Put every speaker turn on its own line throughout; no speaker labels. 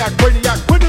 maniac, brainiac,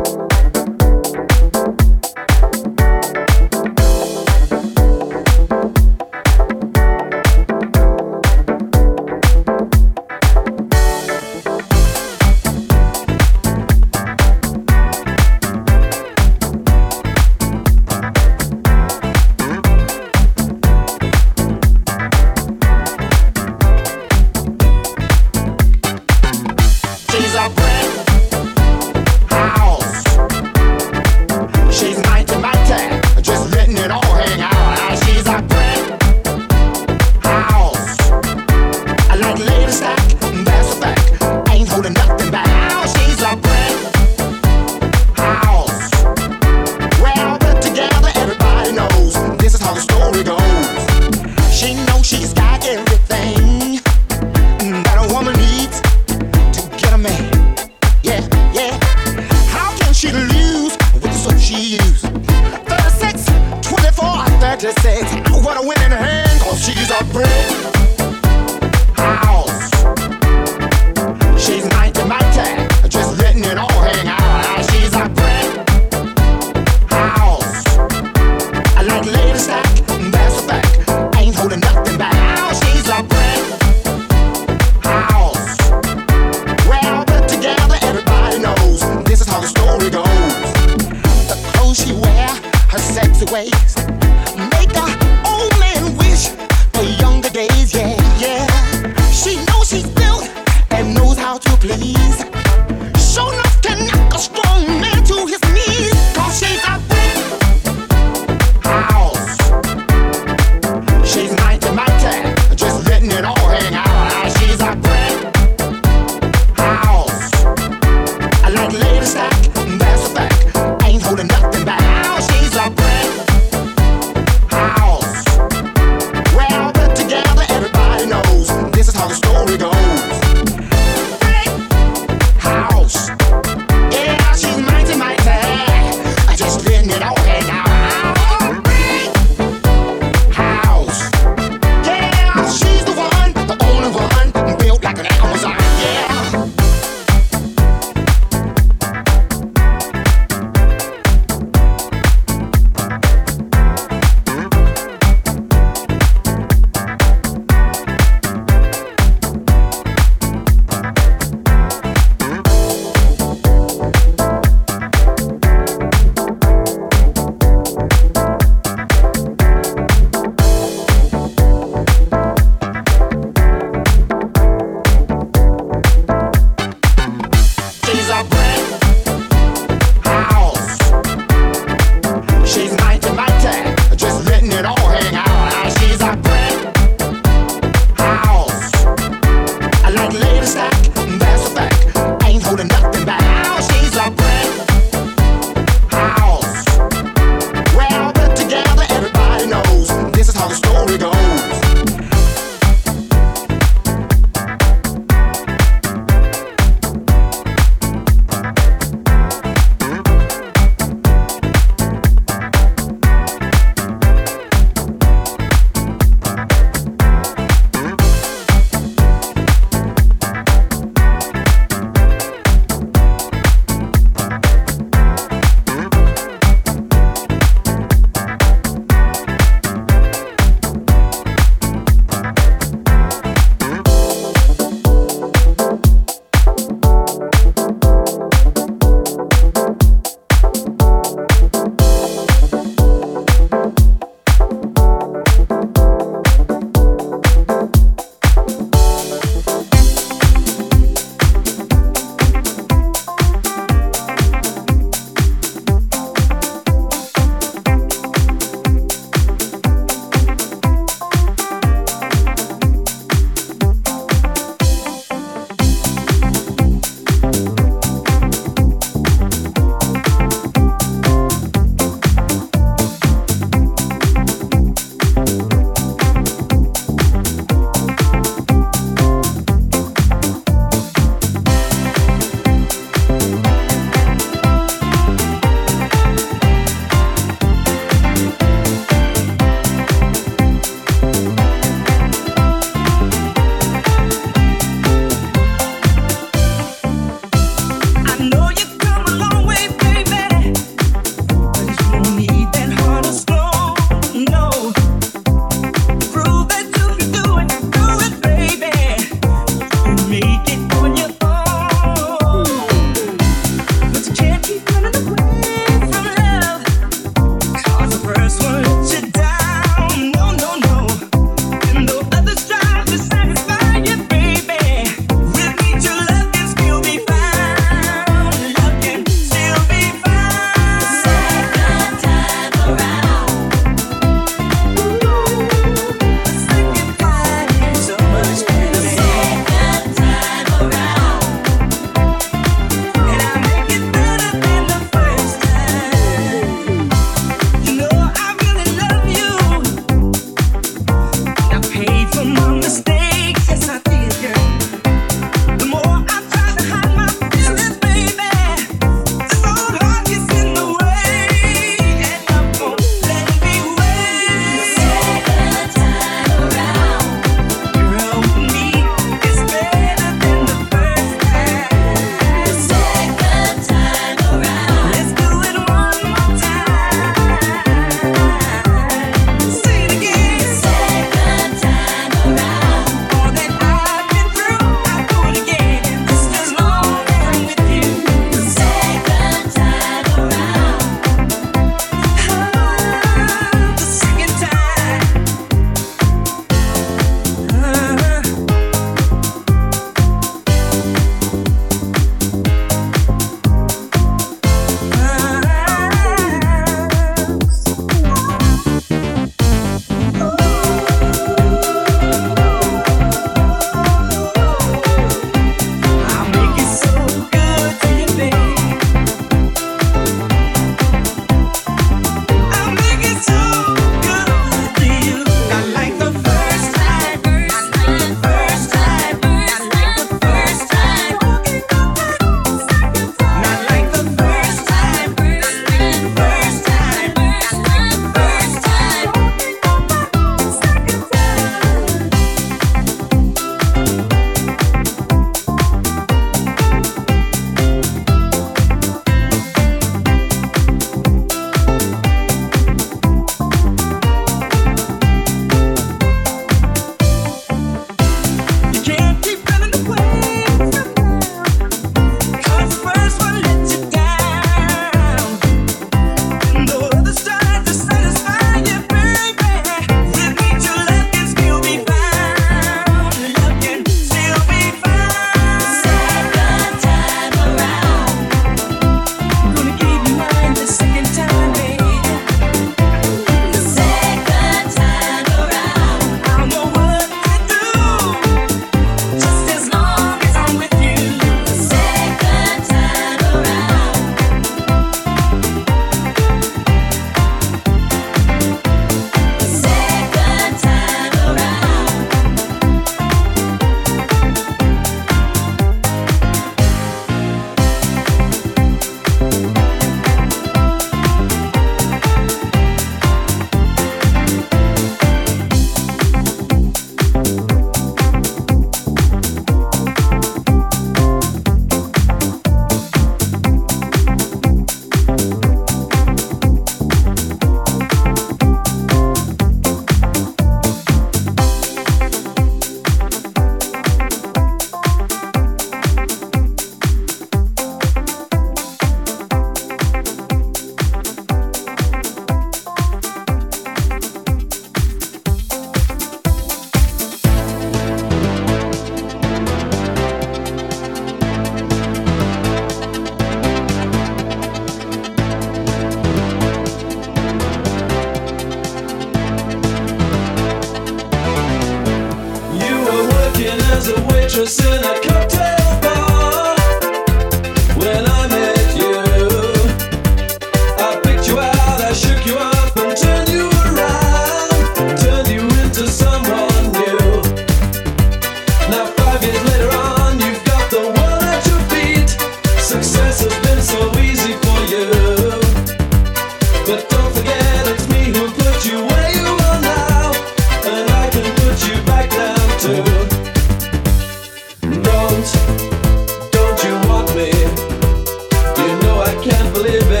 baby.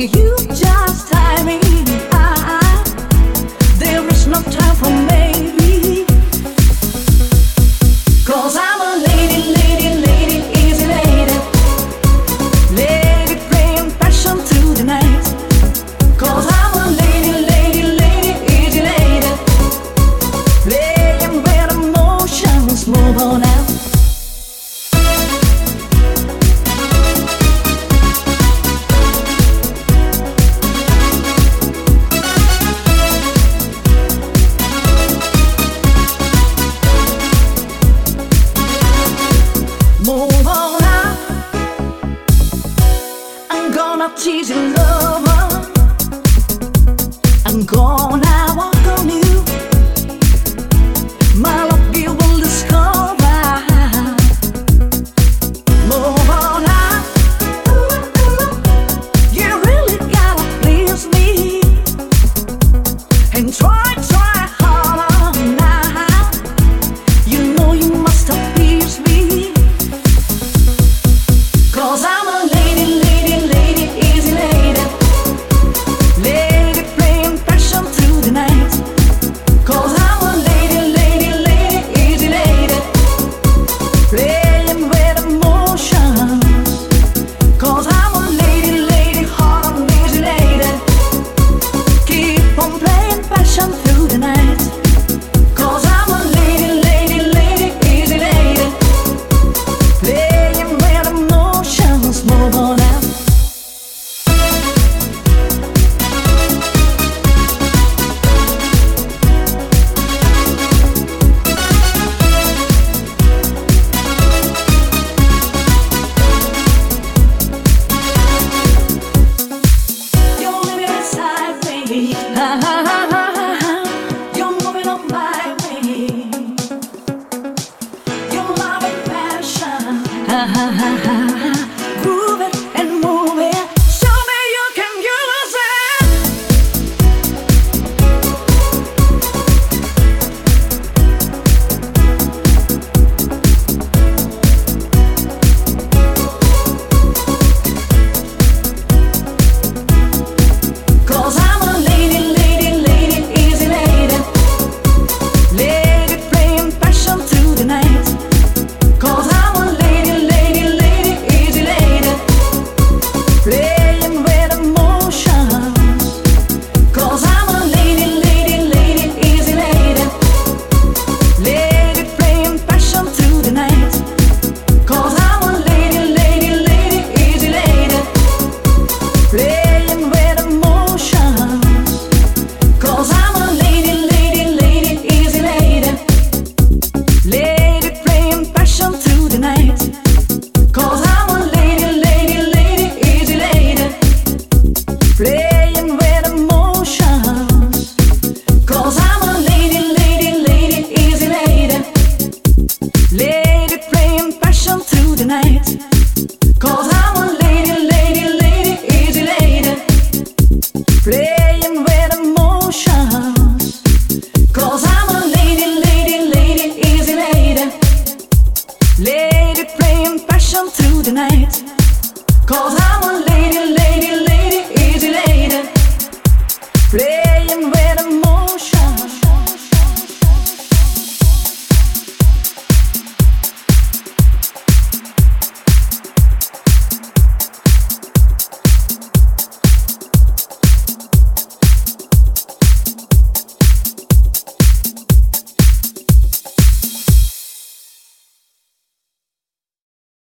You,